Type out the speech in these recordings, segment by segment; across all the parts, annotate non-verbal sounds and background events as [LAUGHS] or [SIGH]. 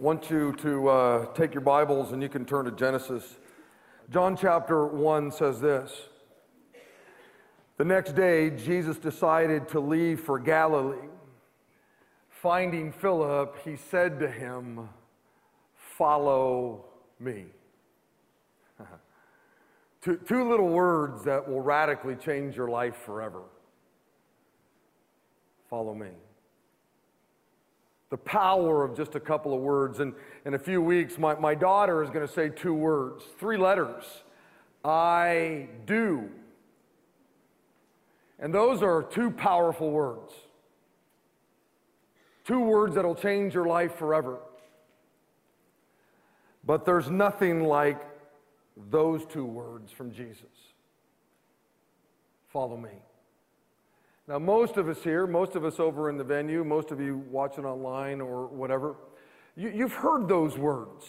want you to uh, take your Bibles and you can turn to Genesis. John chapter 1 says this The next day, Jesus decided to leave for Galilee. Finding Philip, he said to him, Follow me. [LAUGHS] two, two little words that will radically change your life forever. Follow me the power of just a couple of words. And in a few weeks, my, my daughter is going to say two words, three letters I do. And those are two powerful words. Two words that'll change your life forever. But there's nothing like those two words from Jesus follow me. Now, most of us here, most of us over in the venue, most of you watching online or whatever, you, you've heard those words.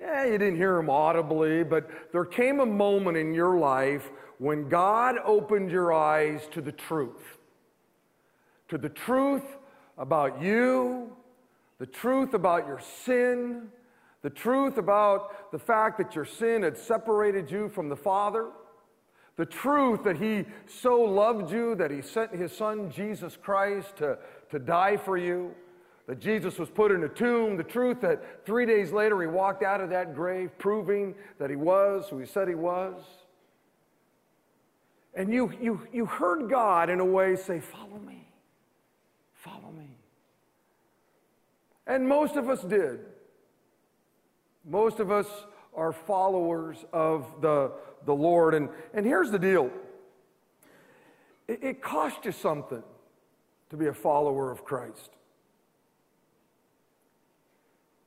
Yeah, you didn't hear them audibly, but there came a moment in your life when God opened your eyes to the truth. To the truth about you, the truth about your sin, the truth about the fact that your sin had separated you from the Father the truth that He so loved you that He sent His Son, Jesus Christ, to, to die for you, that Jesus was put in a tomb, the truth that three days later He walked out of that grave, proving that He was who He said He was. And you, you, you heard God in a way say, Follow me, follow me. And most of us did. Most of us are followers of the, the Lord. And, and here's the deal it, it costs you something to be a follower of Christ.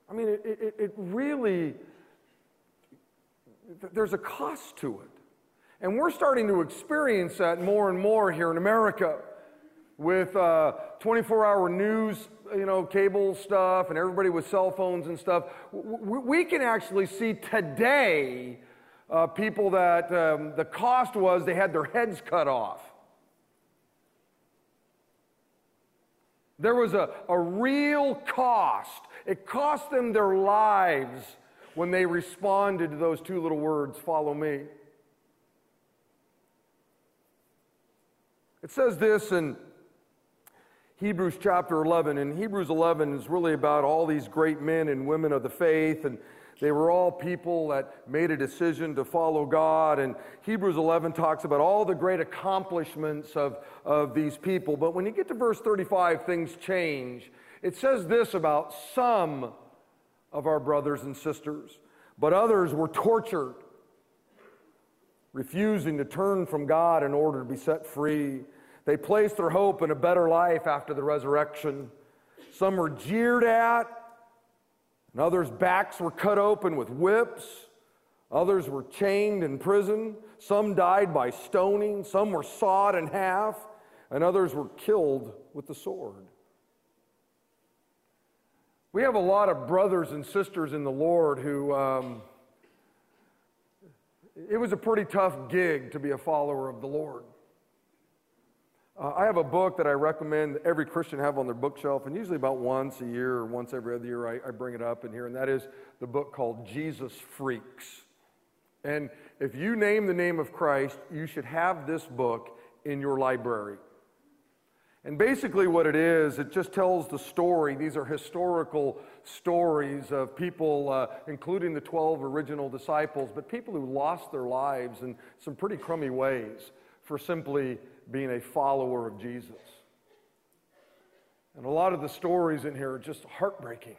I mean, it, it, it really, there's a cost to it. And we're starting to experience that more and more here in America with uh, 24 hour news you know, cable stuff and everybody with cell phones and stuff, we can actually see today uh, people that um, the cost was they had their heads cut off. There was a, a real cost. It cost them their lives when they responded to those two little words follow me. It says this in Hebrews chapter 11. And Hebrews 11 is really about all these great men and women of the faith. And they were all people that made a decision to follow God. And Hebrews 11 talks about all the great accomplishments of, of these people. But when you get to verse 35, things change. It says this about some of our brothers and sisters, but others were tortured, refusing to turn from God in order to be set free. They placed their hope in a better life after the resurrection. Some were jeered at, and others' backs were cut open with whips. Others were chained in prison. Some died by stoning. Some were sawed in half, and others were killed with the sword. We have a lot of brothers and sisters in the Lord who, um, it was a pretty tough gig to be a follower of the Lord. Uh, I have a book that I recommend every Christian have on their bookshelf, and usually about once a year or once every other year I, I bring it up in here, and that is the book called Jesus Freaks. And if you name the name of Christ, you should have this book in your library. And basically, what it is, it just tells the story. These are historical stories of people, uh, including the 12 original disciples, but people who lost their lives in some pretty crummy ways for simply being a follower of Jesus. And a lot of the stories in here are just heartbreaking.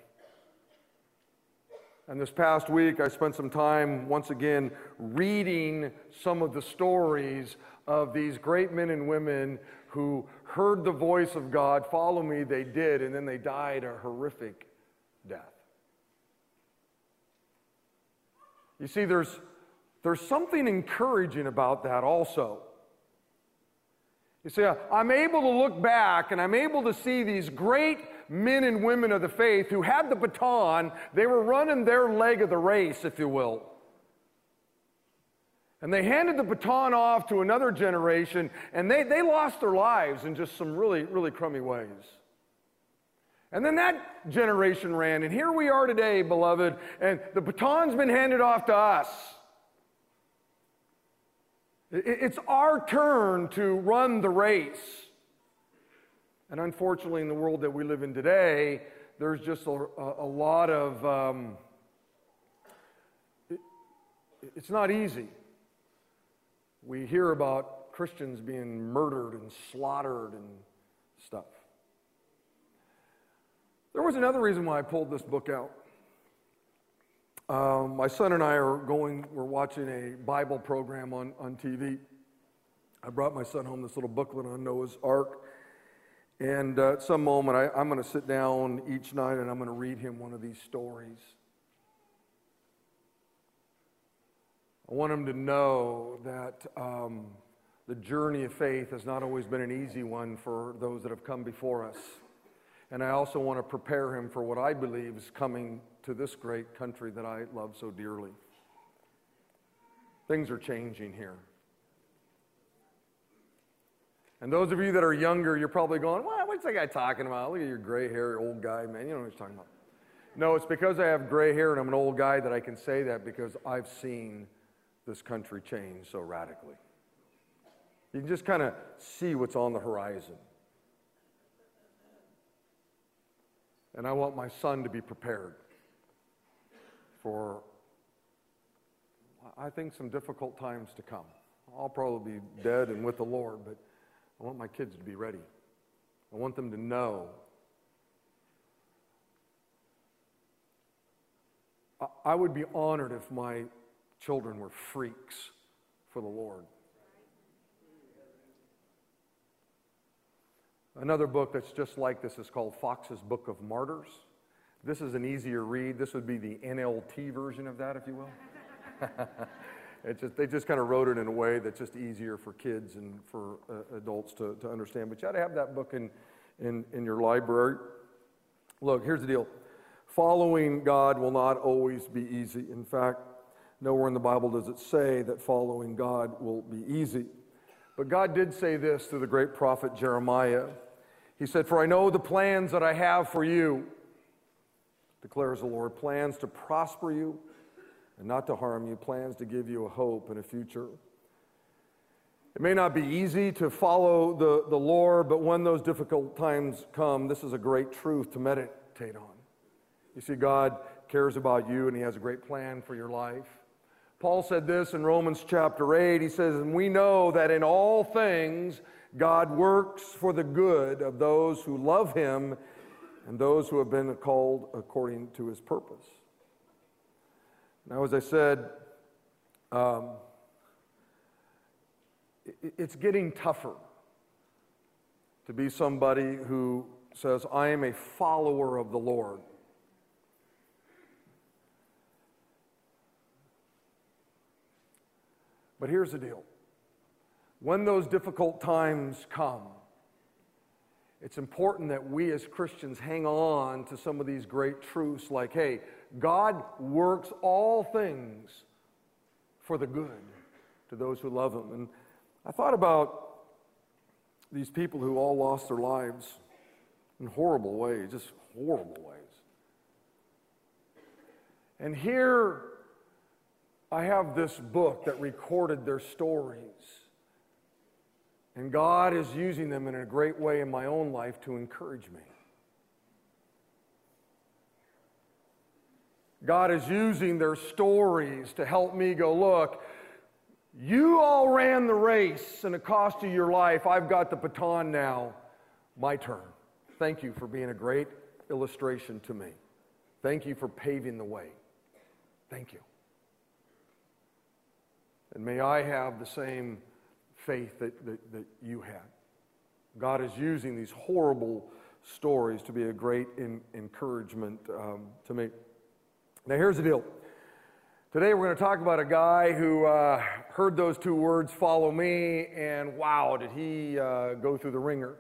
And this past week, I spent some time once again reading some of the stories of these great men and women who heard the voice of God, follow me, they did, and then they died a horrific death. You see, there's, there's something encouraging about that also. You see, I'm able to look back and I'm able to see these great men and women of the faith who had the baton. They were running their leg of the race, if you will. And they handed the baton off to another generation, and they, they lost their lives in just some really, really crummy ways. And then that generation ran, and here we are today, beloved, and the baton's been handed off to us. It's our turn to run the race. And unfortunately, in the world that we live in today, there's just a, a lot of, um, it, it's not easy. We hear about Christians being murdered and slaughtered and stuff. There was another reason why I pulled this book out. Um, my son and I are going, we're watching a Bible program on, on TV. I brought my son home this little booklet on Noah's Ark. And uh, at some moment, I, I'm going to sit down each night and I'm going to read him one of these stories. I want him to know that um, the journey of faith has not always been an easy one for those that have come before us. And I also want to prepare him for what I believe is coming to this great country that I love so dearly. Things are changing here. And those of you that are younger, you're probably going, well, what's that guy talking about? Look at your gray hair, old guy, man. You know what he's talking about. No, it's because I have gray hair and I'm an old guy that I can say that because I've seen this country change so radically. You can just kind of see what's on the horizon. And I want my son to be prepared for, I think, some difficult times to come. I'll probably be dead and with the Lord, but I want my kids to be ready. I want them to know. I would be honored if my children were freaks for the Lord. Another book that's just like this is called Fox's Book of Martyrs. This is an easier read. This would be the NLT version of that, if you will. [LAUGHS] Just, they just kind of wrote it in a way that's just easier for kids and for uh, adults to, to understand. But you ought to have that book in, in, in your library. Look, here's the deal following God will not always be easy. In fact, nowhere in the Bible does it say that following God will be easy. But God did say this to the great prophet Jeremiah. He said, For I know the plans that I have for you, declares the Lord, plans to prosper you and not to harm you, plans to give you a hope and a future. It may not be easy to follow the, the Lord, but when those difficult times come, this is a great truth to meditate on. You see, God cares about you and He has a great plan for your life. Paul said this in Romans chapter 8. He says, And we know that in all things God works for the good of those who love Him and those who have been called according to His purpose. Now, as I said, um, it's getting tougher to be somebody who says, I am a follower of the Lord. But here's the deal when those difficult times come, it's important that we as Christians hang on to some of these great truths like, hey, God works all things for the good to those who love Him. And I thought about these people who all lost their lives in horrible ways, just horrible ways. And here I have this book that recorded their stories. And God is using them in a great way in my own life to encourage me. God is using their stories to help me go, look, you all ran the race and it cost you your life. I've got the baton now. My turn. Thank you for being a great illustration to me. Thank you for paving the way. Thank you. And may I have the same faith that, that, that you had. God is using these horrible stories to be a great in, encouragement um, to me. Now, here's the deal. Today, we're going to talk about a guy who uh, heard those two words, follow me, and wow, did he uh, go through the wringer.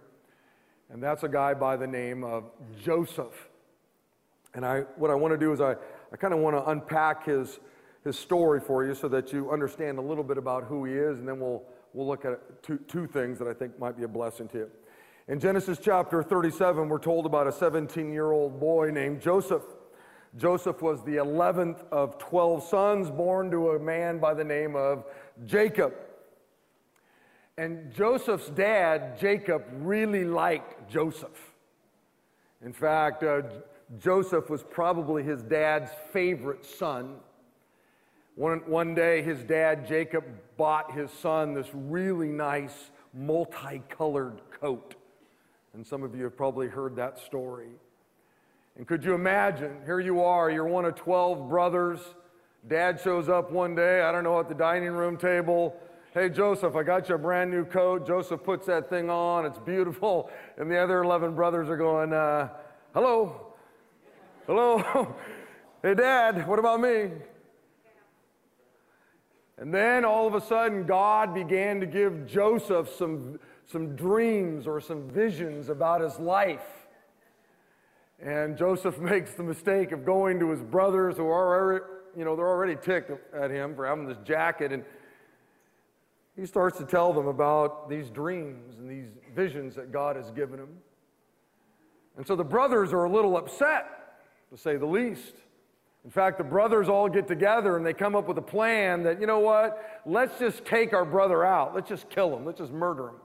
And that's a guy by the name of Joseph. And I, what I want to do is I, I kind of want to unpack his, his story for you so that you understand a little bit about who he is, and then we'll, we'll look at two, two things that I think might be a blessing to you. In Genesis chapter 37, we're told about a 17 year old boy named Joseph. Joseph was the 11th of 12 sons born to a man by the name of Jacob. And Joseph's dad, Jacob, really liked Joseph. In fact, uh, Joseph was probably his dad's favorite son. One, one day, his dad, Jacob, bought his son this really nice multicolored coat. And some of you have probably heard that story. And could you imagine? Here you are, you're one of 12 brothers. Dad shows up one day, I don't know, at the dining room table. Hey, Joseph, I got you a brand new coat. Joseph puts that thing on, it's beautiful. And the other 11 brothers are going, uh, Hello? Hello? [LAUGHS] hey, Dad, what about me? And then all of a sudden, God began to give Joseph some, some dreams or some visions about his life. And Joseph [LAUGHS] makes the mistake of going to his brothers who are already, you know, they're already ticked at him for having this jacket. And he starts to tell them about these dreams and these visions that God has given him. And so the brothers are a little upset, to say the least. In fact, the brothers all get together and they come up with a plan that, you know what, let's just take our brother out. Let's just kill him. Let's just murder him.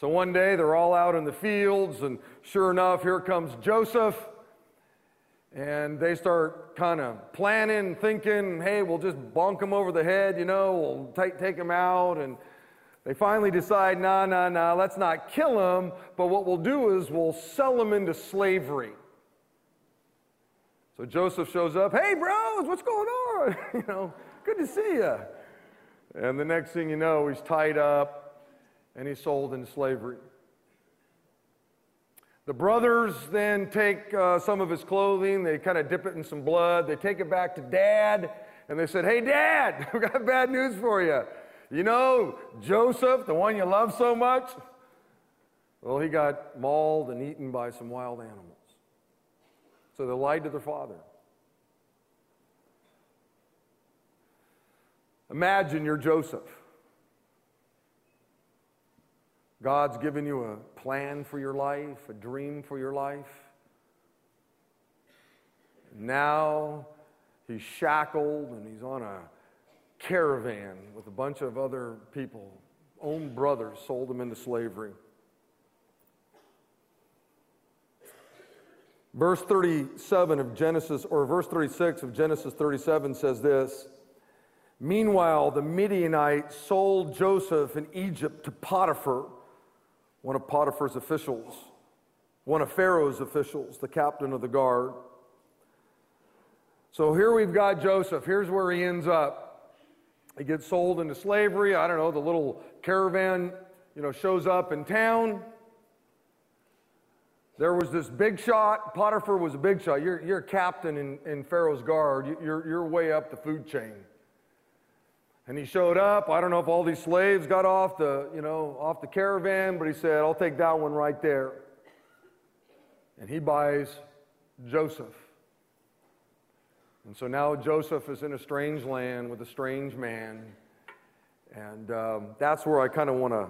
So one day they're all out in the fields, and sure enough, here comes Joseph. And they start kind of planning, thinking, hey, we'll just bonk him over the head, you know, we'll take, take him out. And they finally decide, nah, nah, nah, let's not kill him, but what we'll do is we'll sell him into slavery. So Joseph shows up, hey, bros, what's going on? [LAUGHS] you know, good to see you. And the next thing you know, he's tied up and he's sold into slavery. The brothers then take uh, some of his clothing, they kind of dip it in some blood, they take it back to dad, and they said, Hey, dad, [LAUGHS] we got bad news for you. You know, Joseph, the one you love so much, well, he got mauled and eaten by some wild animals. So they lied to their father. Imagine you're Joseph. God's given you a plan for your life, a dream for your life. Now he's shackled and he's on a caravan with a bunch of other people. Own brothers sold him into slavery. Verse 37 of Genesis, or verse 36 of Genesis 37 says this Meanwhile, the Midianites sold Joseph in Egypt to Potiphar one of Potiphar's officials, one of Pharaoh's officials, the captain of the guard. So here we've got Joseph. Here's where he ends up. He gets sold into slavery. I don't know, the little caravan, you know, shows up in town. There was this big shot. Potiphar was a big shot. You're, you're a captain in, in Pharaoh's guard. You're, you're way up the food chain. And he showed up. I don't know if all these slaves got off the, you know, off the caravan, but he said, I'll take that one right there. And he buys Joseph. And so now Joseph is in a strange land with a strange man. And um, that's where I kind of want to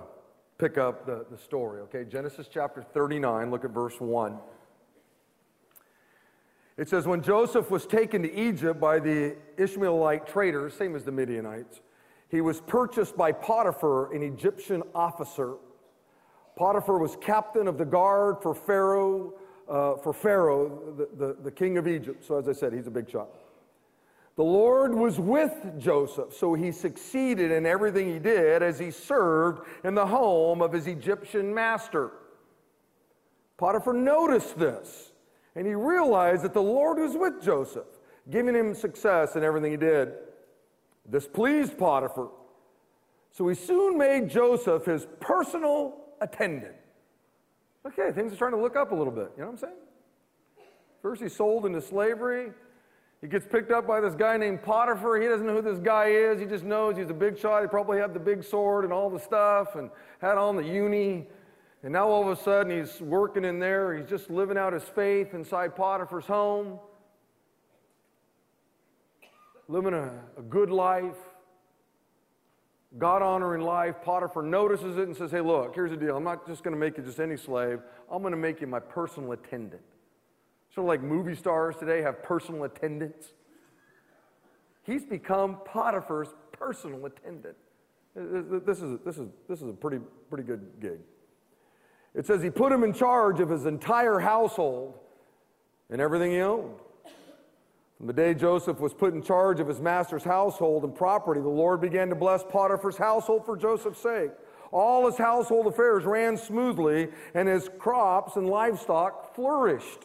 pick up the, the story, okay? Genesis chapter 39, look at verse 1. It says, When Joseph was taken to Egypt by the Ishmaelite traders, same as the Midianites, he was purchased by Potiphar, an Egyptian officer. Potiphar was captain of the guard for Pharaoh, uh, for Pharaoh, the, the, the king of Egypt. So, as I said, he's a big shot. The Lord was with Joseph, so he succeeded in everything he did as he served in the home of his Egyptian master. Potiphar noticed this, and he realized that the Lord was with Joseph, giving him success in everything he did. This pleased Potiphar. So he soon made Joseph his personal attendant. Okay, things are starting to look up a little bit. You know what I'm saying? First, he's sold into slavery. He gets picked up by this guy named Potiphar. He doesn't know who this guy is. He just knows he's a big shot. He probably had the big sword and all the stuff and had on the uni. And now all of a sudden he's working in there. He's just living out his faith inside Potiphar's home living a, a good life. God honoring life. Potiphar notices it and says, Hey, look, here's the deal. I'm not just going to make you just any slave, I'm going to make you my personal attendant. Sort of like movie stars today have personal attendants. He's become Potiphar's personal attendant. This is, this is, this is a pretty, pretty good gig. It says he put him in charge of his entire household and everything he owned. From the day Joseph was put in charge of his master's household and property, the Lord began to bless Potiphar's household for Joseph's sake. All his household affairs ran smoothly, and his crops and livestock flourished.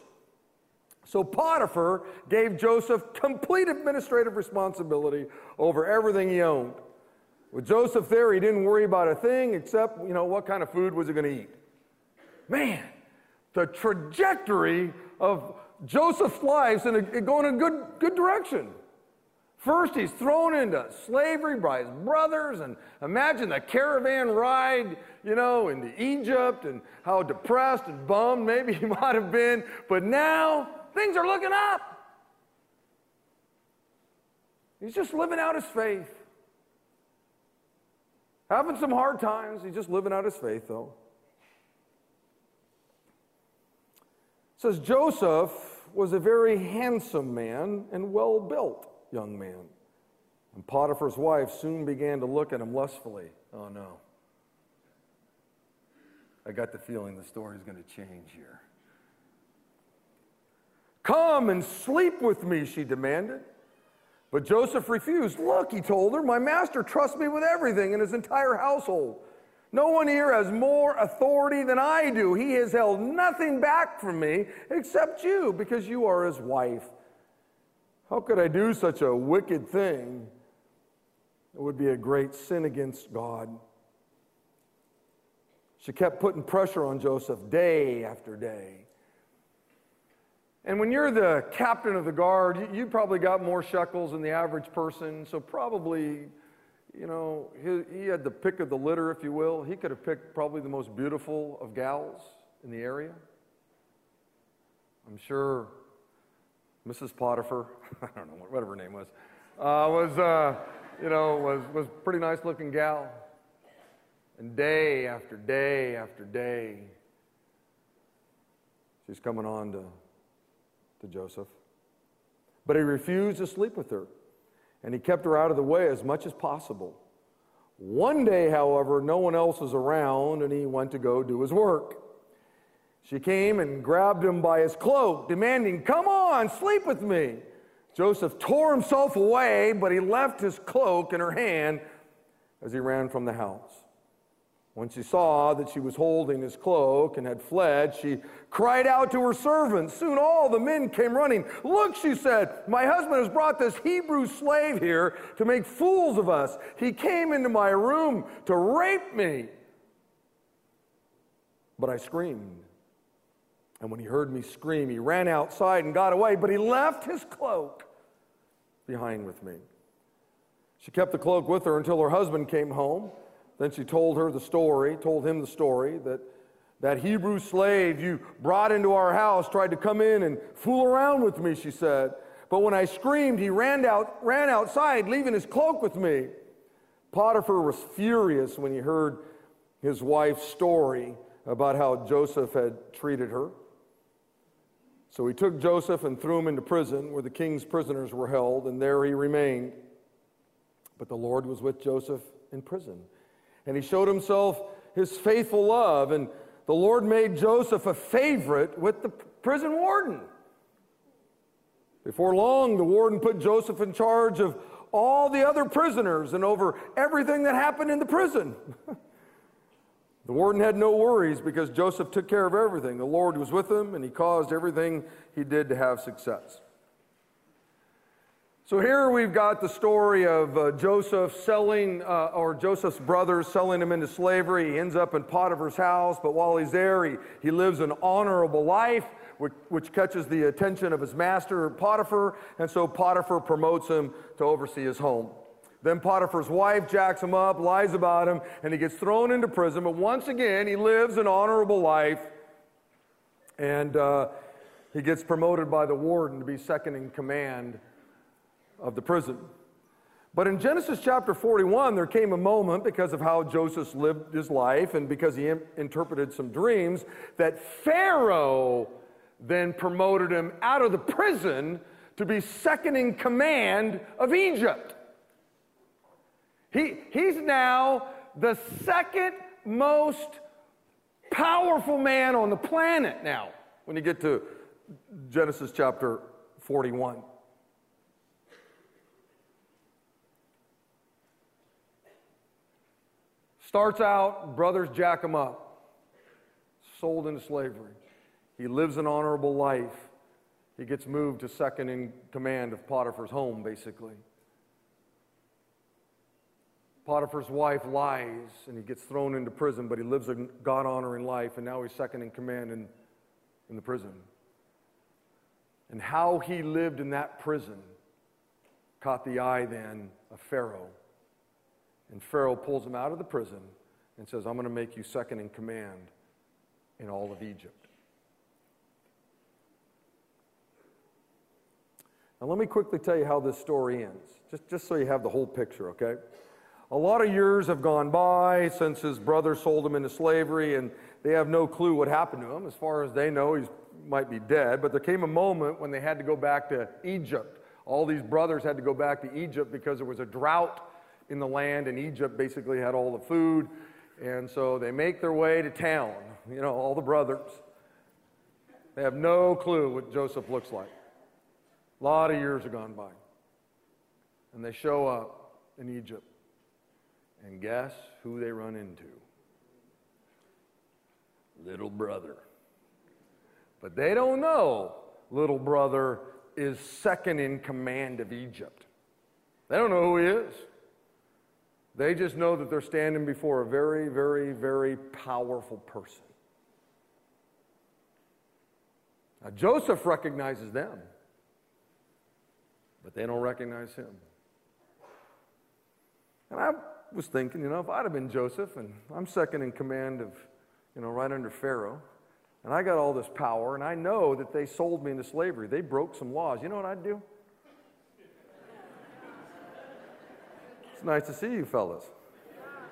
So Potiphar gave Joseph complete administrative responsibility over everything he owned. With Joseph there, he didn't worry about a thing except, you know, what kind of food was he going to eat. Man, the trajectory of Joseph's life is going in a good, good direction. First, he's thrown into slavery by his brothers, and imagine the caravan ride, you know, into Egypt and how depressed and bummed maybe [LAUGHS] he might have been. But now, things are looking up. He's just living out his faith. Having some hard times, he's just living out his faith, though. It says Joseph was a very handsome man and well built young man. And Potiphar's wife soon began to look at him lustfully. Oh no. I got the feeling the story's going to change here. Come and sleep with me, she demanded. But Joseph refused. Look, he told her, my master trusts me with everything in his entire household. No one here has more authority than I do. He has held nothing back from me except you, because you are his wife. How could I do such a wicked thing? It would be a great sin against God. She kept putting pressure on Joseph day after day. And when you're the captain of the guard, you, probably got more shekels than the average person, so probably you know, he, he, had the pick of the litter, if you will. He could have picked probably the most beautiful of gals in the area. I'm sure Mrs. Potiphar, [LAUGHS] I don't know, whatever her name was, uh, was, uh, you know, was, was pretty nice looking gal. And day after day after day, she's coming on to, to Joseph. But he refused to sleep with her and he kept her out of the way as much as possible. One day, however, no one else was around, and he went to go do his work. She came and grabbed him by his cloak, demanding, Come on, sleep with me. Joseph tore himself away, but he left his cloak in her hand as he ran from the house. When she saw that she was holding his cloak and had fled, she cried out to her servants. Soon all the men came running. Look, she said, my husband has brought this Hebrew slave here to make fools of us. He came into my room to rape me. But I screamed. And when he heard me scream, he ran outside and got away, but he left his cloak behind with me. She kept the cloak with her until her husband came home. Then she told her the story, told him the story that that Hebrew slave you brought into our house tried to come in and fool around with me, she said. But when I screamed, he ran, out, ran outside, leaving his cloak with me. Potiphar was furious when he heard his wife's story about how Joseph had treated her. So he took Joseph and threw him into prison where the king's prisoners were held, and there he remained. But the Lord was with Joseph in prison and he showed himself his faithful love. And the Lord made Joseph a favorite with the prison warden. Before long, the warden put Joseph in charge of all the other prisoners and over everything that happened in the prison. [LAUGHS] the warden had no worries because Joseph took care of everything. The Lord was with him and he caused everything he did to have success. So here we've got the story of uh, Joseph selling, uh, or Joseph's brothers selling him into slavery. He ends up in Potiphar's house, but while he's there, he, he lives an honorable life, which, which catches the attention of his master, Potiphar, and so Potiphar promotes him to oversee his home. Then Potiphar's wife jacks him up, lies about him, and he gets thrown into prison. But once again, he lives an honorable life, and uh, he gets promoted by the warden to be second in command of the prison. But in Genesis chapter 41, there came a moment because of how Joseph lived his life and because he interpreted some dreams that Pharaoh then promoted him out of the prison to be second in command of Egypt. He, he's now the second most powerful man on the planet now when you get to Genesis chapter 41. Starts out, brothers jack him up, sold into slavery. He lives an honorable life. He gets moved to second in command of Potiphar's home, basically. Potiphar's wife lies and he gets thrown into prison, but he lives a God honoring life, and now he's second in command in, in the prison. And how he lived in that prison caught the eye then of Pharaoh. And Pharaoh pulls him out of the prison and says, I'm going to make you second in command in all of Egypt. Now, let me quickly tell you how this story ends, just, just so you have the whole picture, okay? A lot of years have gone by since his brother sold him into slavery, and they have no clue what happened to him. As far as they know, he might be dead. But there came a moment when they had to go back to Egypt. All these brothers had to go back to Egypt because there was a drought in the land, and Egypt basically had all the food. And so they make their way to town, you know, all the brothers. They have no clue what Joseph looks like. A lot of years have gone by. And they show up in Egypt. And guess who they run into? Little brother. But they don't know little brother is second in command of Egypt. They don't know who he is. They just know that they're standing before a very, very, very powerful person. Now, Joseph recognizes them, but they don't recognize him. And I was thinking, you know, if I'd have been Joseph and I'm second in command of, you know, right under Pharaoh, and I got all this power, and I know that they sold me into slavery, they broke some laws, you know what I'd do? Nice to see you fellas.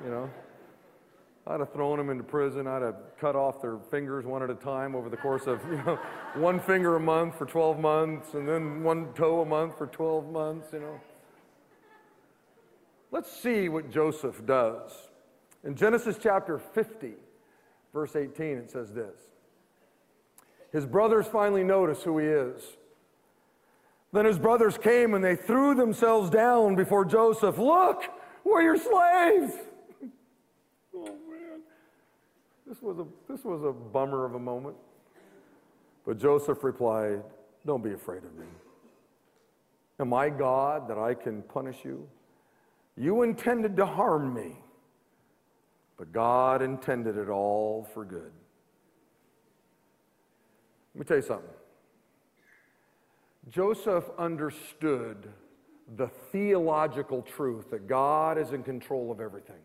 You know, I'd have thrown them into prison. I'd have cut off their fingers one at a time over the course of, you know, [LAUGHS] one finger a month for 12 months and then one toe a month for 12 months, you know. Let's see what Joseph does. In Genesis chapter 50, verse 18, it says this His brothers finally notice who he is. Then his brothers came and they threw themselves down before Joseph. Look, we're your slaves. oh, man. This was, a, this was a bummer of a moment. But Joseph replied, Don't be afraid of me. Am I God that I can punish you? You intended to harm me, but God intended it all for good. Let me tell you something. Joseph understood the theological truth that God is in control of everything.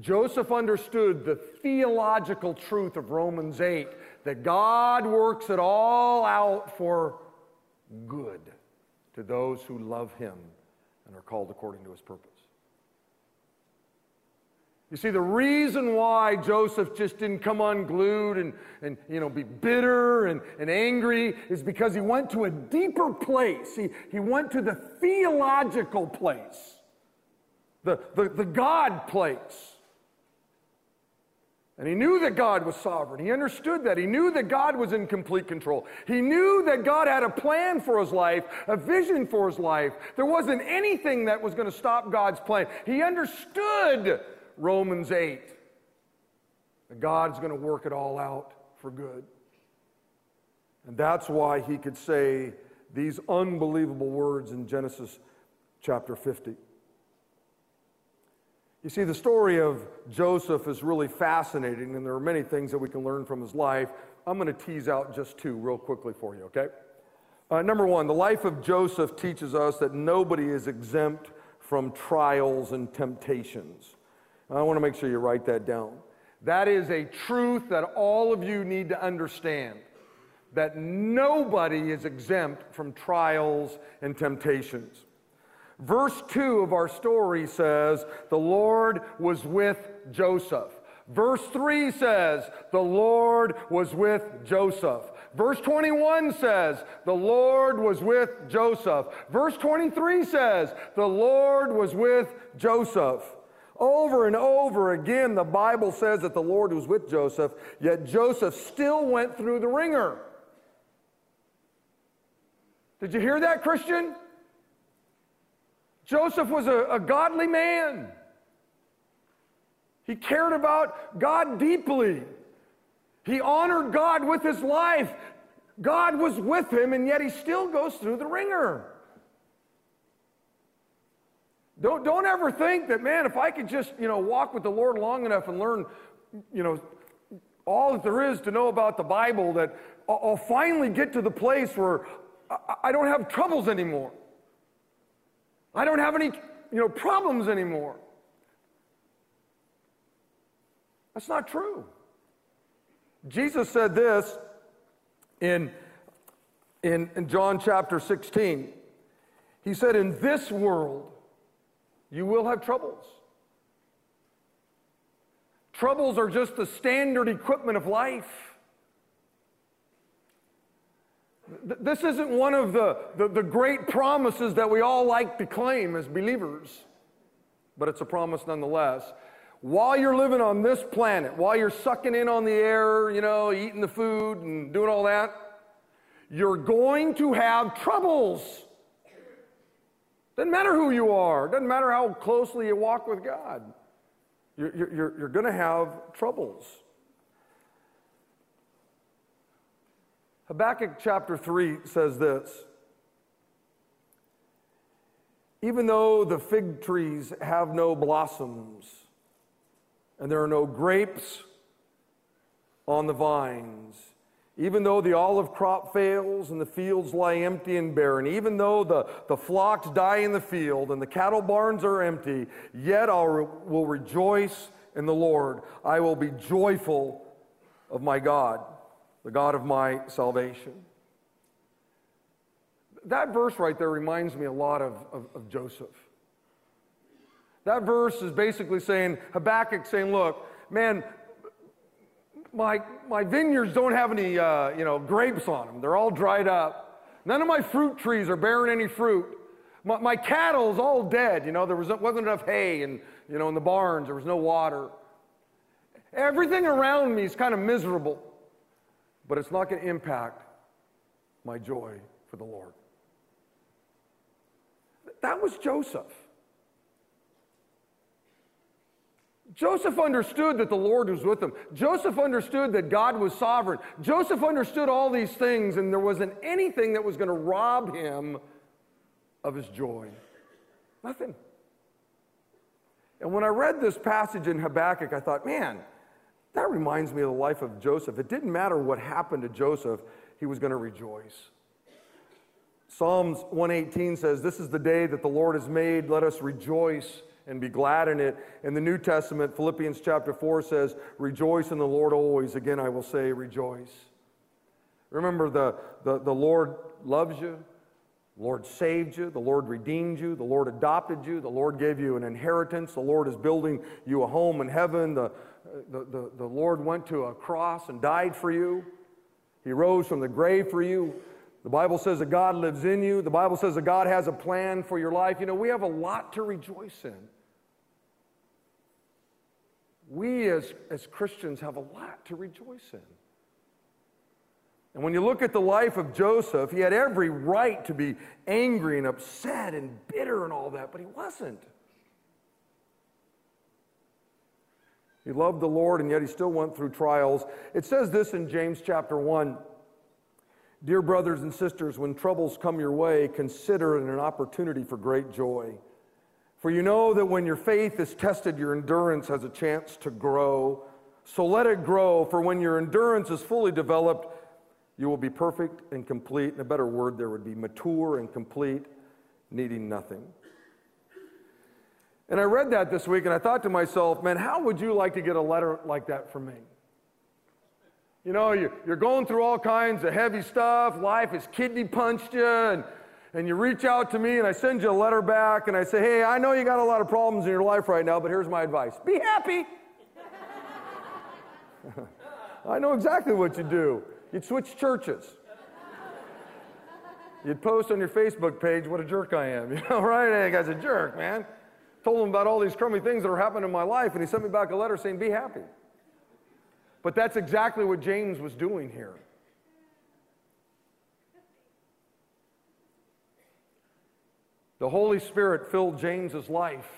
Joseph understood the theological truth of Romans 8 that God works it all out for good to those who love him and are called according to his purpose. You see, the reason why Joseph just didn't come unglued and, and you know, be bitter and, and angry is because he went to a deeper place. He, he went to the theological place, the, the, the God place. And he knew that God was sovereign. He understood that. He knew that God was in complete control. He knew that God had a plan for his life, a vision for his life. There wasn't anything that was going to stop God's plan. He understood Romans 8 that God's going to work it all out for good. And that's why he could say these unbelievable words in Genesis chapter 50. You see, the story of Joseph is really fascinating, and there are many things that we can learn from his life. I'm going to tease out just two real quickly for you, okay? Uh, number one, the life of Joseph teaches us that nobody is exempt from trials and temptations. I want to make sure you write that down. That is a truth that all of you need to understand that nobody is exempt from trials and temptations. Verse 2 of our story says, The Lord was with Joseph. Verse 3 says, The Lord was with Joseph. Verse 21 says, The Lord was with Joseph. Verse 23 says, The Lord was with Joseph. Over and over again, the Bible says that the Lord was with Joseph, yet Joseph still went through the wringer. Did you hear that, Christian? Joseph was a, a godly man. He cared about God deeply. He honored God with his life. God was with him, and yet he still goes through the wringer. Don't, don't ever think that, man, if I could just, you know, walk with the Lord long enough and learn, you know, all that there is to know about the Bible, that I'll, finally get to the place where I, I don't have troubles anymore. I don't have any, you know, problems anymore. That's not true. Jesus said this in, in, in John chapter 16. He said, In this world, you will have troubles. Troubles are just the standard equipment of life. This isn't one of the, the, the, great promises that we all like to claim as believers, but it's a promise nonetheless. While you're living on this planet, while you're sucking in on the air, you know, eating the food and doing all that, you're going to have troubles. Doesn't matter who you are, doesn't matter how closely you walk with God. You're, you're, you're going to have troubles. Habakkuk chapter 3 says this Even though the fig trees have no blossoms, and there are no grapes on the vines, even though the olive crop fails and the fields lie empty and barren, even though the, the flocks die in the field and the cattle barns are empty, yet I will rejoice in the Lord. I will be joyful of my God the God of my salvation. That verse right there reminds me a lot of, of, of Joseph. That verse is basically saying, Habakkuk saying, look, man, my, my vineyards don't have any, uh, you know, grapes on them. They're all dried up. None of my fruit trees are bearing any fruit. My, my cattle's all dead. You know, there was, wasn't enough hay and, you know, in the barns. There was no water. Everything around me is kind of miserable but it's not going to impact my joy for the Lord. That was Joseph. Joseph understood that the Lord was with him. Joseph understood that God was sovereign. Joseph understood all these things, and there wasn't anything that was going to rob him of his joy. Nothing. And when I read this passage in Habakkuk, I thought, man, that reminds me of the life of Joseph. It didn't matter what happened to Joseph, he was going to rejoice. Psalms 118 says, This is the day that the Lord has made. Let us rejoice and be glad in it. In the New Testament, Philippians chapter 4 says, Rejoice in the Lord always. Again, I will say, Rejoice. Remember, the, the, the Lord loves you. The Lord saved you. The Lord redeemed you. The Lord adopted you. The Lord gave you an inheritance. The Lord is building you a home in heaven. The, the, the, the Lord went to a cross and died for you. He rose from the grave for you. The Bible says that God lives in you. The Bible says that God has a plan for your life. You know, we have a lot to rejoice in. We as, as Christians have a lot to rejoice in. And when you look at the life of Joseph, he had every right to be angry and upset and bitter and all that, but he wasn't. He loved the Lord, and yet he still went through trials. It says this in James chapter 1 Dear brothers and sisters, when troubles come your way, consider it an opportunity for great joy. For you know that when your faith is tested, your endurance has a chance to grow. So let it grow, for when your endurance is fully developed, you will be perfect and complete. And a better word there would be mature and complete, needing nothing. And I read that this week and I thought to myself, man, how would you like to get a letter like that from me? You know, you're going through all kinds of heavy stuff. Life has kidney punched you, and, and you reach out to me and I send you a letter back and I say, hey, I know you got a lot of problems in your life right now, but here's my advice be happy. [LAUGHS] I know exactly what you do. You'd switch churches. You'd post on your Facebook page what a jerk I am. [LAUGHS] You know, right? Hey, guy's a jerk, man. Told him about all these crummy things that are happening in my life, and he sent me back a letter saying, Be happy. But that's exactly what James was doing here. The Holy Spirit filled James's life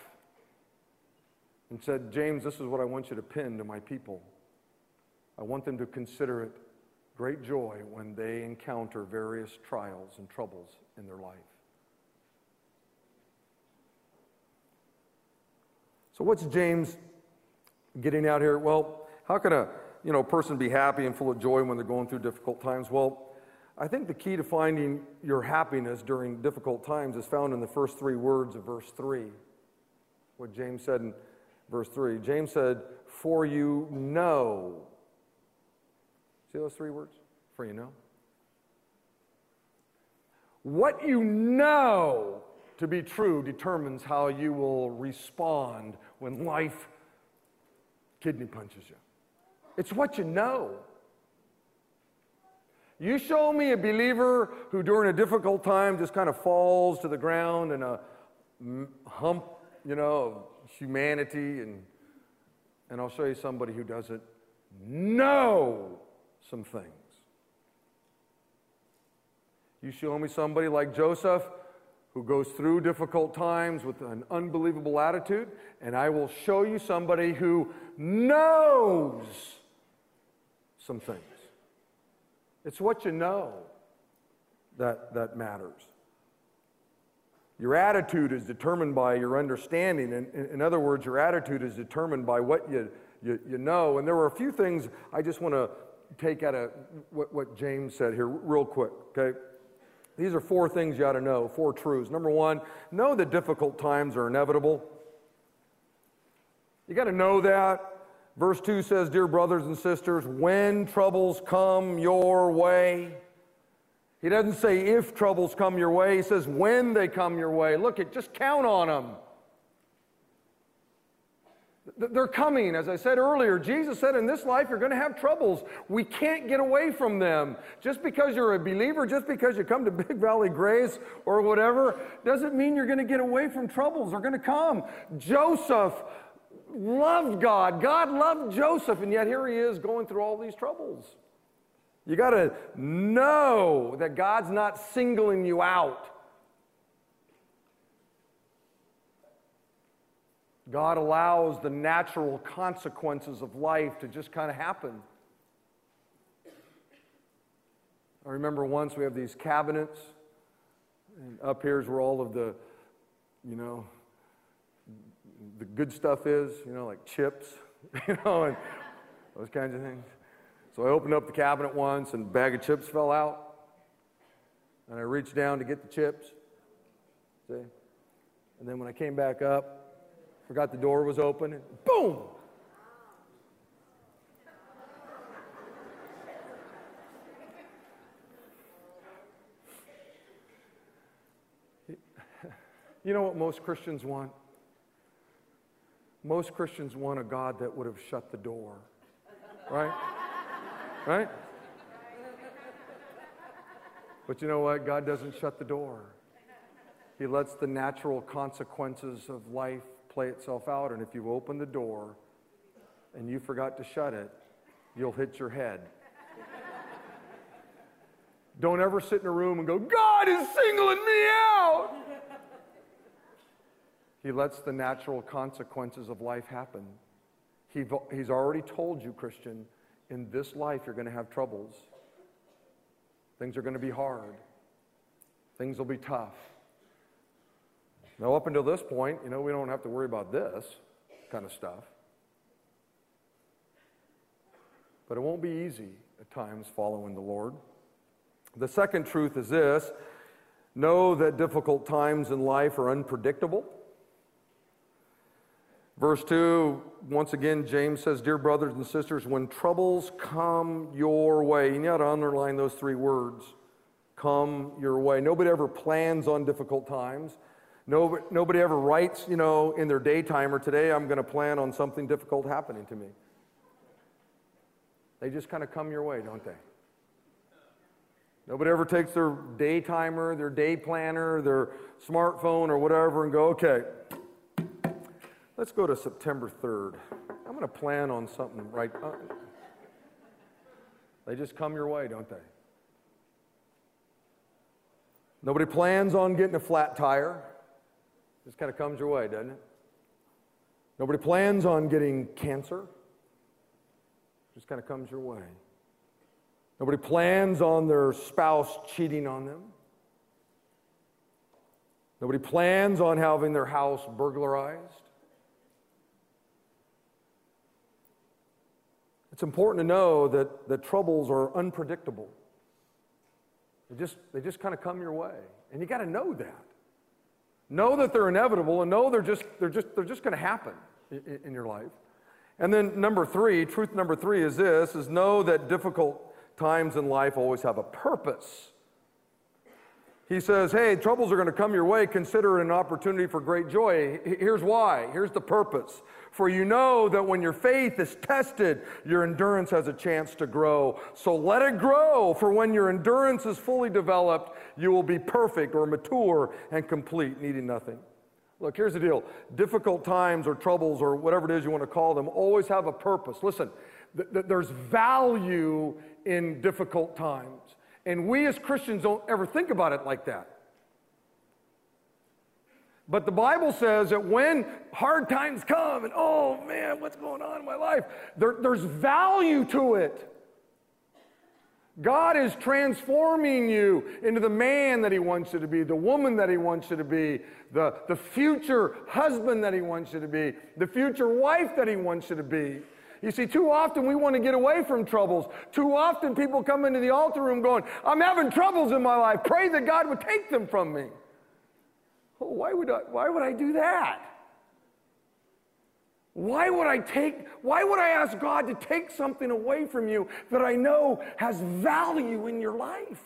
and said, James, this is what I want you to pin to my people. I want them to consider it great joy when they encounter various trials and troubles in their life. So, what's James getting out here? Well, how can a you know, a person be happy and full of joy when they're going through difficult times? Well, I think the key to finding your happiness during difficult times is found in the first three words of verse 3. What James said in verse 3. James said, For you know. See those three words? For you know. What you know to be true determines how you will respond when life kidney punches you. It's what you know. You show me a believer who, during a difficult time, just kind of falls to the ground in a hump, you know, of humanity, and, and I'll show you somebody who doesn't know some things. You show me somebody like Joseph who goes through difficult times with an unbelievable attitude, and I will show you somebody who knows some things. It's what you know that, that matters. Your attitude is determined by your understanding. In, in, other words, your attitude is determined by what you, you, you know. And there were a few things I just want to take out of what, what James said here, real quick, okay? These are four things you ought to know, four truths. Number one, know that difficult times are inevitable. You got to know that. Verse 2 says, Dear brothers and sisters, when troubles come your way, he doesn't say if troubles come your way, he says when they come your way. Look at, just count on them. They're coming. As I said earlier, Jesus said in this life you're going to have troubles. We can't get away from them. Just because you're a believer, just because you come to [LAUGHS] Big Valley Grace or whatever, doesn't mean you're going to get away from troubles. They're going to come. Joseph loved God. God loved Joseph, and yet here he is going through all these troubles. You got to know that God's not singling you out. God allows the natural consequences of life to just kind of happen. I remember once we have these cabinets, and up here's where all of the, you know, the good stuff is, you know, like chips, [LAUGHS] you know, and those kinds of things. So I opened up the cabinet once and a bag of chips fell out. And I reached down to get the chips. See? And then when I came back up, forgot the door was open, and boom! [LAUGHS] You know what most Christians want? Most Christians want a God that would have shut the door. Right? Right? But you know what? God doesn't shut the door. He lets the natural consequences of life play itself out. And if you open the door and you forgot to shut it, you'll hit your head. Don't ever sit in a room and go, God is singling me out. He lets the natural consequences of life happen. He, he's already told you, Christian, in this life you're going to have troubles. Things are going to be hard. Things will be tough. Now, up until this point, you know, we don't have to worry about this kind of stuff. But it won't be easy at times following the Lord. The second truth is this know that difficult times in life are unpredictable. Verse 2, once again, James says, Dear brothers and sisters, when troubles come your way, you got to underline those three words come your way. Nobody ever plans on difficult times. Nobody, nobody ever writes, you know, in their daytimer, today I'm going to plan on something difficult happening to me. They just kind of come your way, don't they? Nobody ever takes their day timer, their day planner, their smartphone, or whatever and go, okay, let's go to September 3rd. I'm going to plan on something right. Uh, they just come your way, don't they? Nobody plans on getting a flat tire. Just kind of comes your way, doesn't it? Nobody plans on getting cancer. Just kind of comes your way. Nobody plans on their spouse cheating on them. Nobody plans on having their house burglarized. It's important to know that, that troubles are unpredictable. They just, they just kind of come your way. And you got to know that. Know that they're inevitable and know they're just, they're just, they're just going to happen in, in your life. And then number three, truth number three is this, is know that difficult times in life always have a purpose. He says, Hey, troubles are going to come your way. Consider it an opportunity for great joy. Here's why. Here's the purpose. For you know that when your faith is tested, your endurance has a chance to grow. So let it grow, for when your endurance is fully developed, you will be perfect or mature and complete, needing nothing. Look, here's the deal difficult times or troubles or whatever it is you want to call them always have a purpose. Listen, th- th- there's value in difficult times. And we as Christians don't ever think about it like that. But the Bible says that when hard times come and, oh man, what's going on in my life? There, there's value to it. God is transforming you into the man that He wants you to be, the woman that He wants you to be, the, the future husband that He wants you to be, the future wife that He wants you to be. You see, too often we want to get away from troubles. Too often people come into the altar room going, I'm having troubles in my life. Pray that God would take them from me. Oh, why, would I, why would I do that? Why would I take, why would I ask God to take something away from you that I know has value in your life?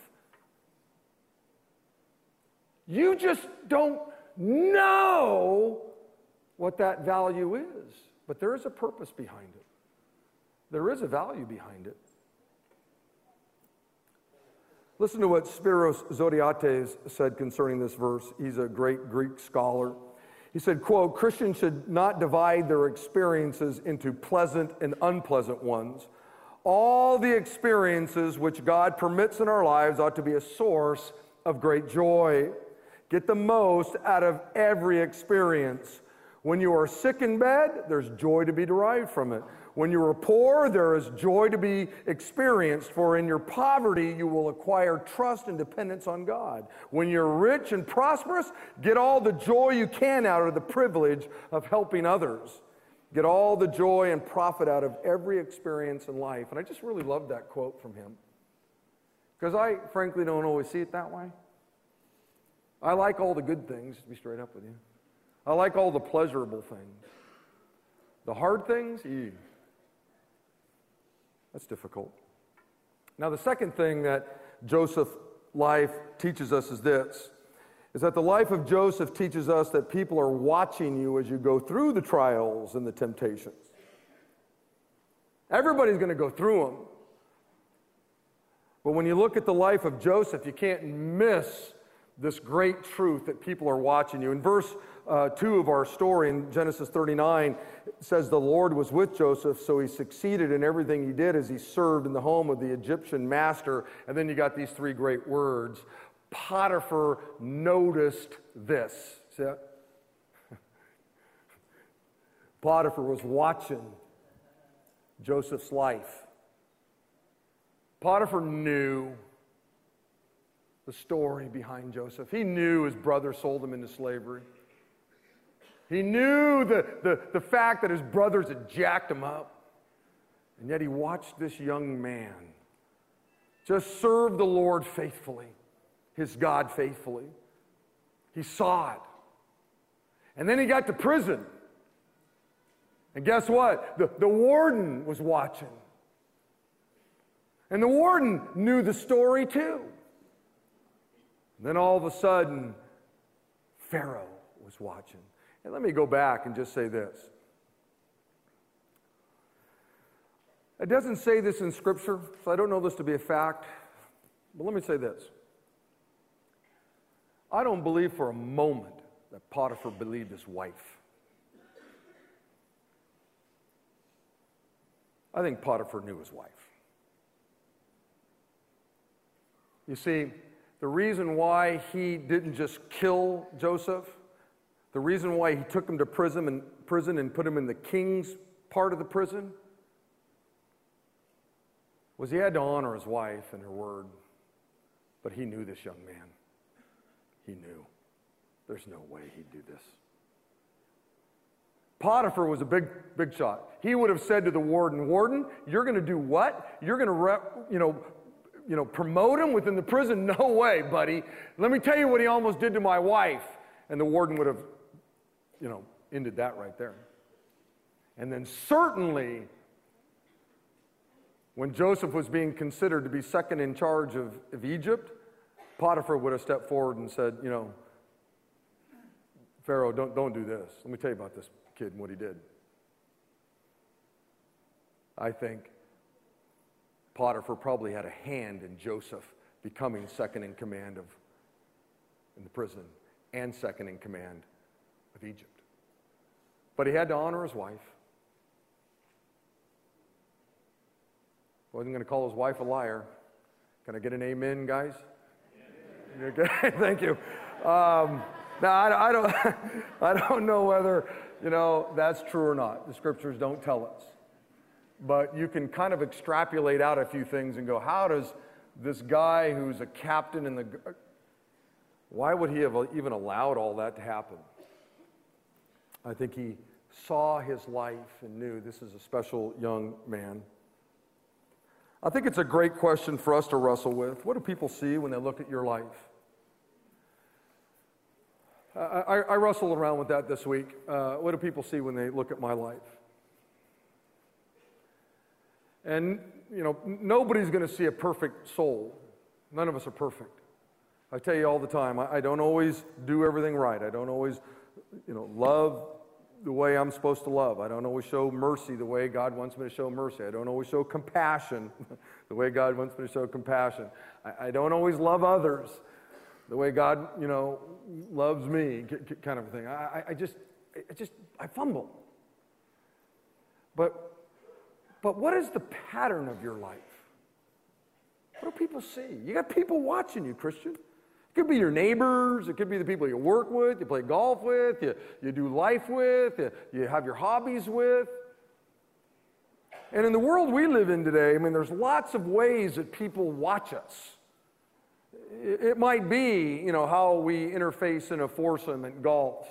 You just don't know what that value is, but there is a purpose behind it. There is a value behind it. Listen to what Spiros Zodhiates said concerning this verse. He's a great Greek scholar. He said, quote, Christians should not divide their experiences into pleasant and unpleasant ones. All the experiences which God permits in our lives ought to be a source of great joy. Get the most out of every experience. When you are sick in bed, there's joy to be derived from it. When you are poor, there is joy to be experienced, for in your poverty you will acquire trust and dependence on God. When you're rich and prosperous, get all the joy you can out of the privilege of helping others. Get all the joy and profit out of every experience in life. And I just really love that quote from him. Because I, frankly, don't always see it that way. I like all the good things, to be straight up with you. I like all the pleasurable things. The hard things, ew. That's difficult. Now, the second thing that Joseph's life teaches us is this is that the life of Joseph teaches us that people are watching you as you go through the trials and the temptations. Everybody's going to go through them. But when you look at the life of Joseph, you can't miss this great truth that people are watching you. In verse uh, 2 of our story in Genesis 39 says the Lord was with Joseph, so he succeeded in everything he did as he served in the home of the Egyptian master. And then you got these three great words Potiphar noticed this. See that? [LAUGHS] Potiphar was watching Joseph's life. Potiphar knew the story behind Joseph. He knew his brother sold him into slavery. He knew the, the, the fact that his brothers had jacked him up. And yet he watched this young man just serve the Lord faithfully, his God faithfully. He saw it. And then he got to prison. And guess what? The, the warden was watching. And the warden knew the story too. And then all of a sudden, Pharaoh was watching. And let me go back and just say this. It doesn't say this in Scripture, so I don't know this to be a fact. But let me say this I don't believe for a moment that Potiphar believed his wife. I think Potiphar knew his wife. You see, the reason why he didn't just kill Joseph, the reason why he took him to prison and, prison and put him in the king's part of the prison, was he had to honor his wife and her word. But he knew this young man. He knew. There's no way he'd do this. Potiphar was a big, big shot. He would have said to the warden, Warden, you're going to do what? You're going to, you know, you know, promote him within the prison? [LAUGHS] No way, buddy. Let me tell you what he almost did to my wife. And the warden would have, you know, ended that right there. And then certainly, when Joseph was being considered to be second in charge of, of Egypt, Potiphar would have stepped forward and said, you know, Pharaoh, don't, don't do this. Let me tell you about this kid and what he did. I think Potiphar probably had a hand in Joseph becoming second in command of in the prison and second in command of Egypt. But he had to honor his wife. Wasn't going to call his wife a liar. Can I get an amen, guys? [LAUGHS] Okay, thank you. Um, now, I, I, don't, [LAUGHS] I don't know whether, you know, that's true or not. The scriptures don't tell us. But you can kind of extrapolate out a few things and go, how does this guy who's a captain in the, why would he have even allowed all that to happen? I think he saw his life and knew this is a special young man. I think it's a great question for us to wrestle with. What do people see when they look at your life? I, I, I wrestled around with that this week. Uh, what do people see when they look at my life? And, you know, nobody's going to see a perfect soul. None of us are perfect. I tell you all the time, I, I don't always do everything right. I don't always, you know, love the way I'm supposed to love. I don't always show mercy the way God wants me to show mercy. I don't always show compassion [LAUGHS] the way God wants me to show compassion. I, I don't always love others the way God, you know, loves me, kind of thing. I, I just, I just, I fumble. But, but what is the pattern of your life? What do people see? You got people watching you, Christian. It could be your neighbors, it could be the people you work with, you play golf with, you, you do life with, you, you have your hobbies with. And in the world we live in today, I mean, there's lots of ways that people watch us. It might be, you know, how we interface in a foursome at golf.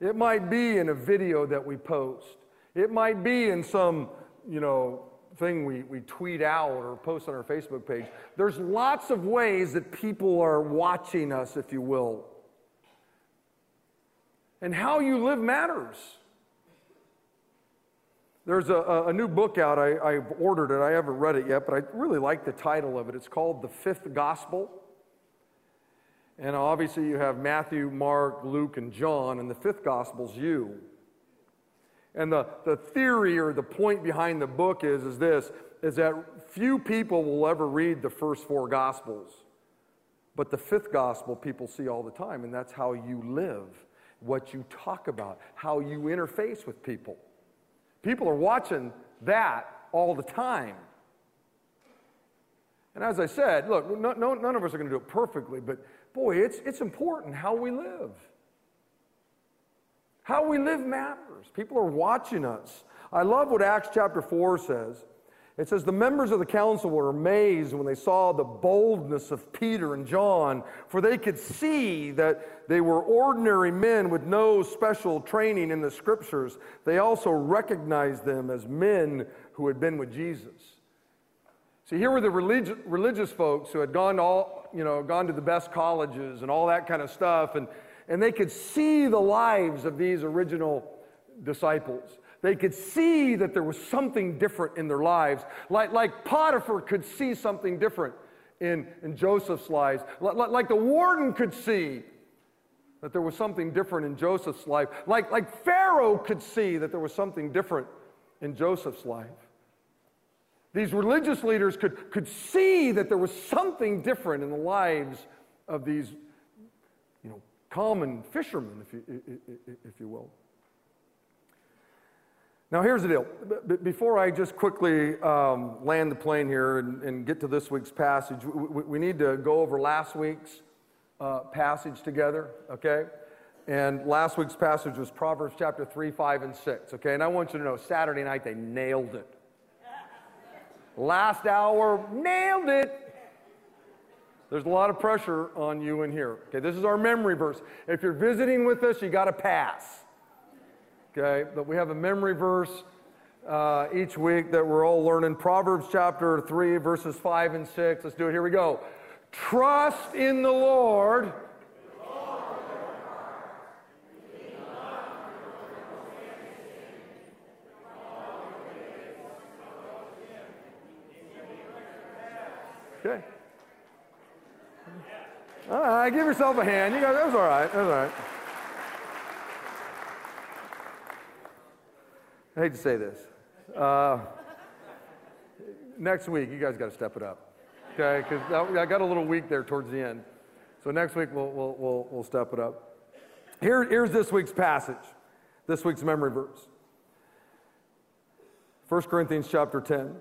It might be in a video that we post. It might be in some, you know, thing we, we tweet out or post on our Facebook page. There's lots of ways that people are watching us, if you will. And how you live matters. There's a, a new book out. I, have ordered it. I haven't read it yet, but I really like the title of it. It's called The Fifth Gospel. And obviously, you have Matthew, Mark, Luke, and John, and the fifth gospel's you. And the, the theory or the point behind the book is, is this is that few people will ever read the first four gospels. But the fifth gospel people see all the time, and that's how you live, what you talk about, how you interface with people. People are watching that all the time. And as I said, look, no, no, none of us are going to do it perfectly, but boy, it's, it's important how we live. How we live matters. People are watching us. I love what Acts chapter 4 says. It says, The members of the council were amazed when they saw the boldness of Peter and John, for they could see that they were ordinary men with no special training in the scriptures. They also recognized them as men who had been with Jesus. See, here were the religi- religious folks who had gone to all, you know, gone to the best colleges and all that kind of stuff, and, and they could see the lives of these original disciples. They could see that there was something different in their lives, like, like Potiphar could see something different in, in Joseph's lives, Like the warden could see that there was something different in Joseph's life. Like, like Pharaoh could see that there was something different in Joseph's life. These religious leaders could, could see that there was something different in the lives of these common fishermen, if you, if you will. Now, here's the deal. Before I just quickly um, land the plane here and, and, get to this week's passage, we, we need to go over last week's uh, passage together, okay? And last week's passage was Proverbs chapter 3, 5, and 6, okay? And I want you to know Saturday night they nailed it. Last hour, nailed it. There's a lot of pressure on you in here. Okay, this is our memory verse. If you're visiting with us, you got to pass. Okay, but we have a memory verse uh, each week that we're all learning. Proverbs chapter 3, verses 5 and 6. Let's do it. Here we go. Trust in the Lord. Okay. All right, give yourself a hand. You guys, that was all right. That was all right. I hate to say this. Uh, next week, you guys got to step it up, okay? Because I got a little weak there towards the end. So next week, we'll, we'll, we'll, we'll step it up. Here, here's this week's passage, this week's memory verse 1 Corinthians chapter 10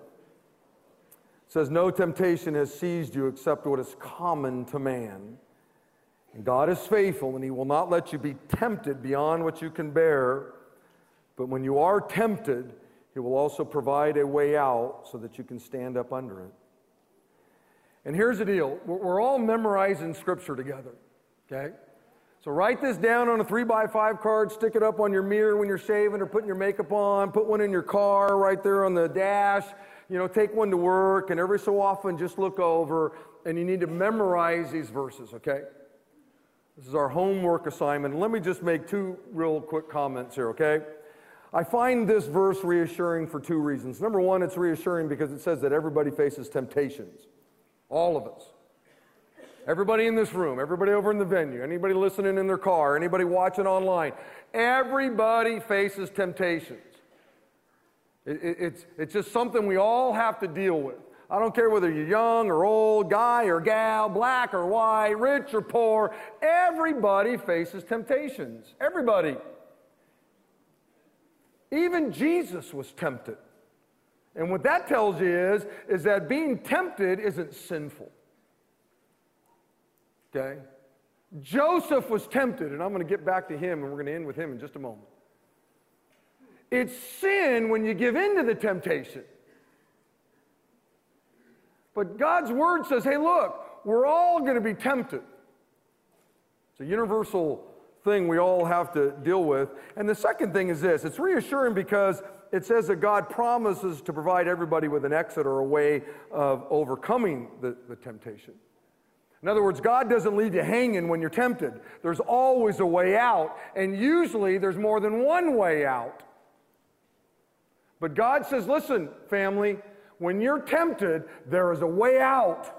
says, No temptation has seized you except what is common to man. And God is faithful, and He will not let you be tempted beyond what you can bear. But when you are tempted, He will also provide a way out so that you can stand up under it. And here's the deal we're all memorizing Scripture together, okay? So write this down on a three by five card, stick it up on your mirror when you're shaving or putting your makeup on, put one in your car right there on the dash you know, take one to work and every so often just look over and you need to memorize these verses, okay? This is our homework assignment. Let me just make two real quick comments here, okay? I find this verse reassuring for two reasons. Number one, it's reassuring because it says that everybody faces temptations. All of us. Everybody in this room, everybody over in the venue, anybody listening in their car, anybody watching online, everybody faces temptations. It, it, it's, it's just something we all have to deal with. I don't care whether you're young or old, guy or gal, black or white, rich or poor, everybody faces temptations. Everybody. Even Jesus was tempted. And what that tells you is, is that being tempted isn't sinful. Okay? Joseph was tempted, and I'm going to get back to him, and we're going to end with him in just a moment. It's sin when you give in to the temptation. But God's word says, hey, look, we're all going to be tempted. It's a universal thing we all have to deal with. And the second thing is this it's reassuring because it says that God promises to provide everybody with an exit or a way of overcoming the, the temptation. In other words, God doesn't leave you hanging when you're tempted. There's always a way out, and usually there's more than one way out. But God says, listen, family, when you're tempted, there is a way out.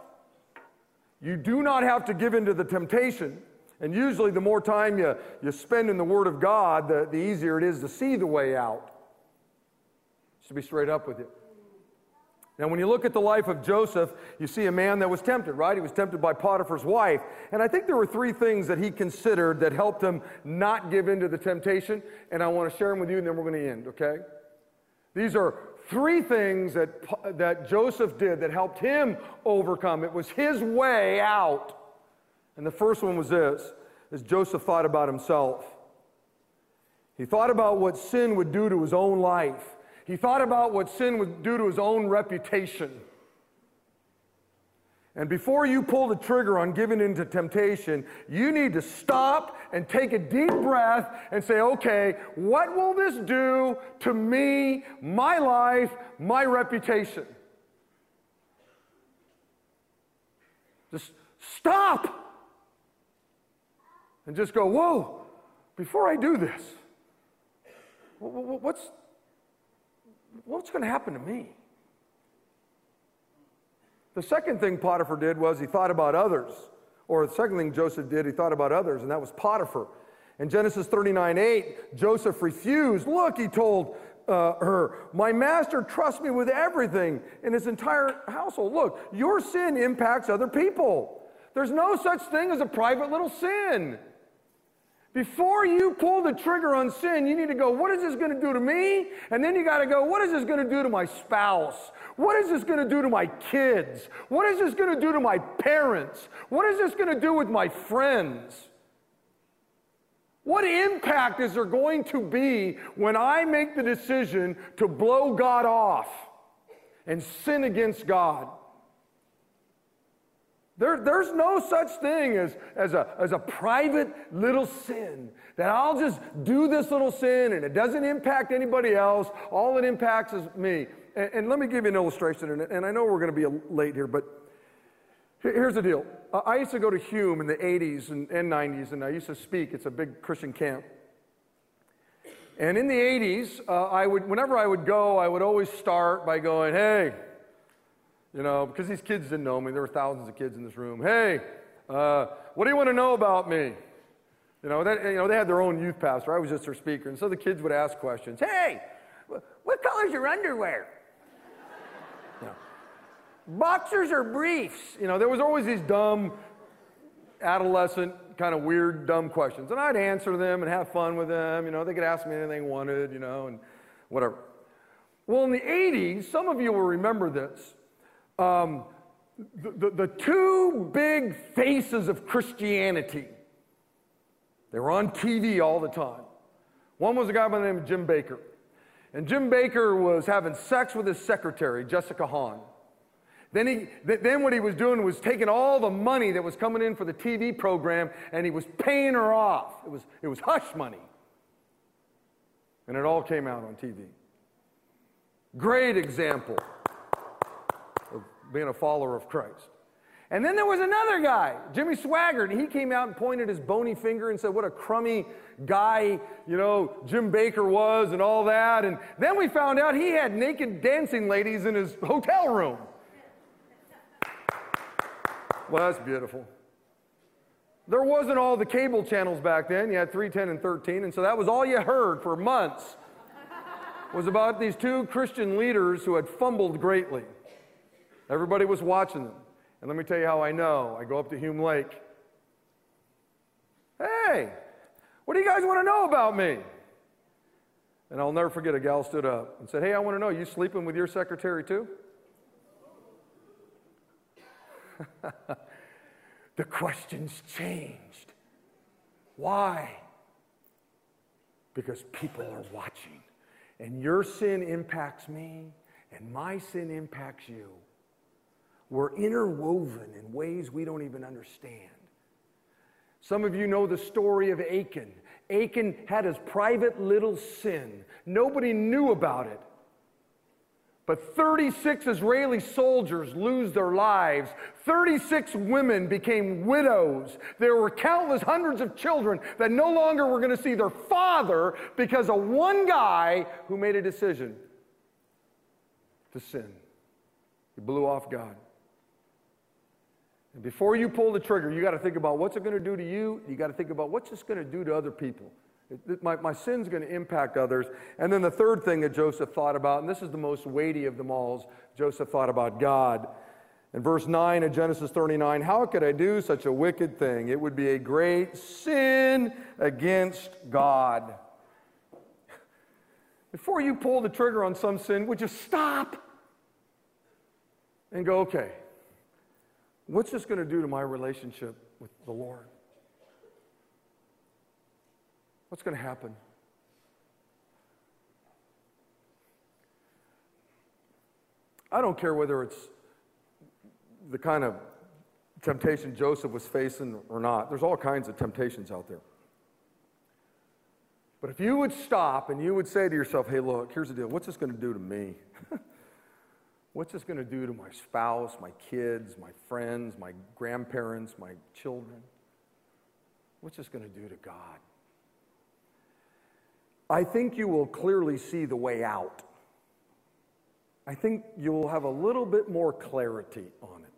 You do not have to give in to the temptation. And usually, the more time you, you spend in the Word of God, the, the easier it is to see the way out. Just to be straight up with you. Now, when you look at the life of Joseph, you see a man that was tempted, right? He was tempted by Potiphar's wife. And I think there were three things that he considered that helped him not give in to the temptation. And I want to share them with you, and then we're going to end, okay? These are three things that, that Joseph did that helped him overcome. It was his way out. And the first one was this as Joseph thought about himself. He thought about what sin would do to his own life. He thought about what sin would do to his own reputation. And before you pull the trigger on giving into temptation, you need to stop and take a deep breath and say, okay, what will this do to me, my life, my reputation? Just stop and just go, whoa, before I do this, what's, what's going to happen to me? The second thing Potiphar did was he thought about others. Or the second thing Joseph did, he thought about others, and that was Potiphar. In Genesis 39 8, Joseph refused. Look, he told uh, her, My master trusts me with everything in his entire household. Look, your sin impacts other people. There's no such thing as a private little sin. Before you pull the trigger on sin, you need to go, what is this going to do to me? And then you got to go, what is this going to do to my spouse? What is this going to do to my kids? What is this going to do to my parents? What is this going to do with my friends? What impact is there going to be when I make the decision to blow God off and sin against God? There, there's no such thing as, as, a, as a private little sin that I'll just do this little sin and it doesn't impact anybody else. All it impacts is me. And, and let me give you an illustration, and, and I know we're going to be late here, but here's the deal. I used to go to Hume in the 80s and, and 90s, and I used to speak. It's a big Christian camp. And in the 80s, uh, I would, whenever I would go, I would always start by going, hey, you know, because these kids didn't know me. There were thousands of kids in this room. Hey, uh, what do you want to know about me? You know, that, you know, they had their own youth pastor. I was just their speaker. And so the kids would ask questions. Hey, what color's your underwear? [LAUGHS] Boxers or briefs? You know, there was always these dumb, adolescent, kind of weird, dumb questions. And I'd answer them and have fun with them. You know, they could ask me anything they wanted, you know, and whatever. Well, in the 80s, some of you will remember this um, the, the, the two big faces of Christianity. They were on TV all the time. One was a guy by the name of Jim Bakker. And Jim Bakker was having sex with his secretary, Jessica Hahn. Then, he, then what he was doing was taking all the money that was coming in for the TV program and he was paying her off. It was, it was hush money. And it all came out on TV. Great example being a follower of Christ. And then there was another guy, Jimmy Swaggart, and he came out and pointed his bony finger and said, What a crummy guy, you know, Jim Bakker was and all that. And then we found out he had naked dancing ladies in his hotel room. Well, that's beautiful. There wasn't all the cable channels back then. You had 310 and 13, and so that was all you heard for months was about these two Christian leaders who had fumbled greatly. Everybody was watching them. And let me tell you how I know. I go up to Hume Lake. Hey, what do you guys want to know about me? And I'll never forget a gal stood up and said, Hey, I want to know, you sleeping with your secretary too? [LAUGHS] the questions changed. Why? Because people are watching. And your sin impacts me, and my sin impacts you. We're interwoven in ways we don't even understand. Some of you know the story of Achan. Achan had his private little sin. Nobody knew about it. But 36 Israeli soldiers lose their lives. 36 women became widows. There were countless hundreds of children that no longer were going to see their father because of one guy who made a decision to sin. He blew off God. And before you pull the trigger, you got to think about what's it going to do to you. You got to think about what's this going to do to other people. It, my, my sin's going to impact others. And then the third thing that Joseph thought about, and this is the most weighty of them all, is Joseph thought about God. In verse 9 of Genesis 39, how could I do such a wicked thing? It would be a great sin against God. Before you pull the trigger on some sin, would you stop and go, okay, What's this going to do to my relationship with the Lord? What's going to happen? I don't care whether it's the kind of temptation Joseph was facing or not. There's all kinds of temptations out there. But if you would stop and you would say to yourself, hey, look, here's the deal. What's this going to do to me? [LAUGHS] What's this going to do to my spouse, my kids, my friends, my grandparents, my children? What's this going to do to God? I think you will clearly see the way out. I think you'll have a little bit more clarity on it.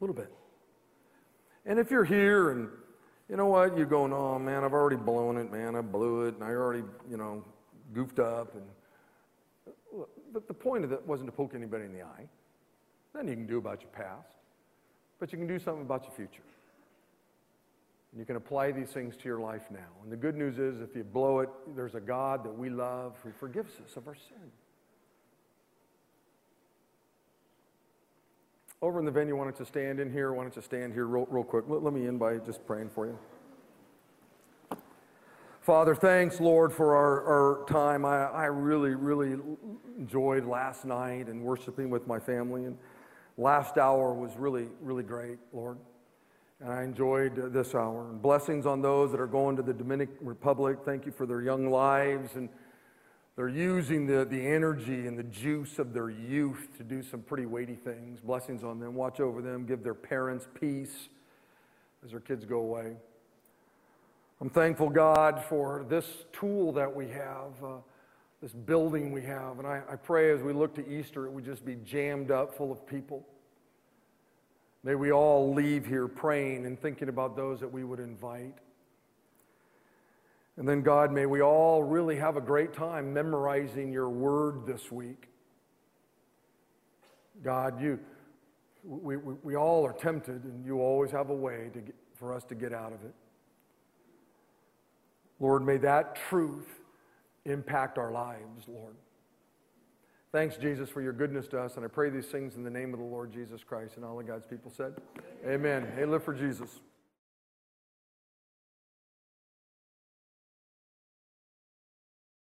A little bit. And if you're here and you know what, you're going, oh man, I've already blown it, man, I blew it, and I already, you know, goofed up. And but the point of it wasn't to poke anybody in the eye. Nothing you can do about your past, but you can do something about your future. And you can apply these things to your life now. And the good news is, if you blow it, there's a God that we love who forgives us of our sin. Over in the venue, wanted to stand in here, wanted to stand here real, real quick. Let, let me end by just praying for you. Father, thanks, Lord, for our, our time. I, I really, really enjoyed last night and worshiping with my family. And last hour was really, really great, Lord. And I enjoyed this hour. And blessings on those that are going to the Dominican Republic. Thank you for their young lives and they're using the, the energy and the juice of their youth to do some pretty weighty things. Blessings on them. Watch over them. Give their parents peace as their kids go away. I'm thankful, God, for this tool that we have, uh, this building we have. And I, I pray as we look to Easter, it would just be jammed up full of people. May we all leave here praying and thinking about those that we would invite. And then, God, may we all really have a great time memorizing your word this week. God, you, we, we, we all are tempted, and you always have a way to get, for us to get out of it. Lord, may that truth impact our lives, Lord. Thanks, Jesus, for your goodness to us. And I pray these things in the name of the Lord Jesus Christ. And all of God's people said, Amen. Amen. Hey, live for Jesus.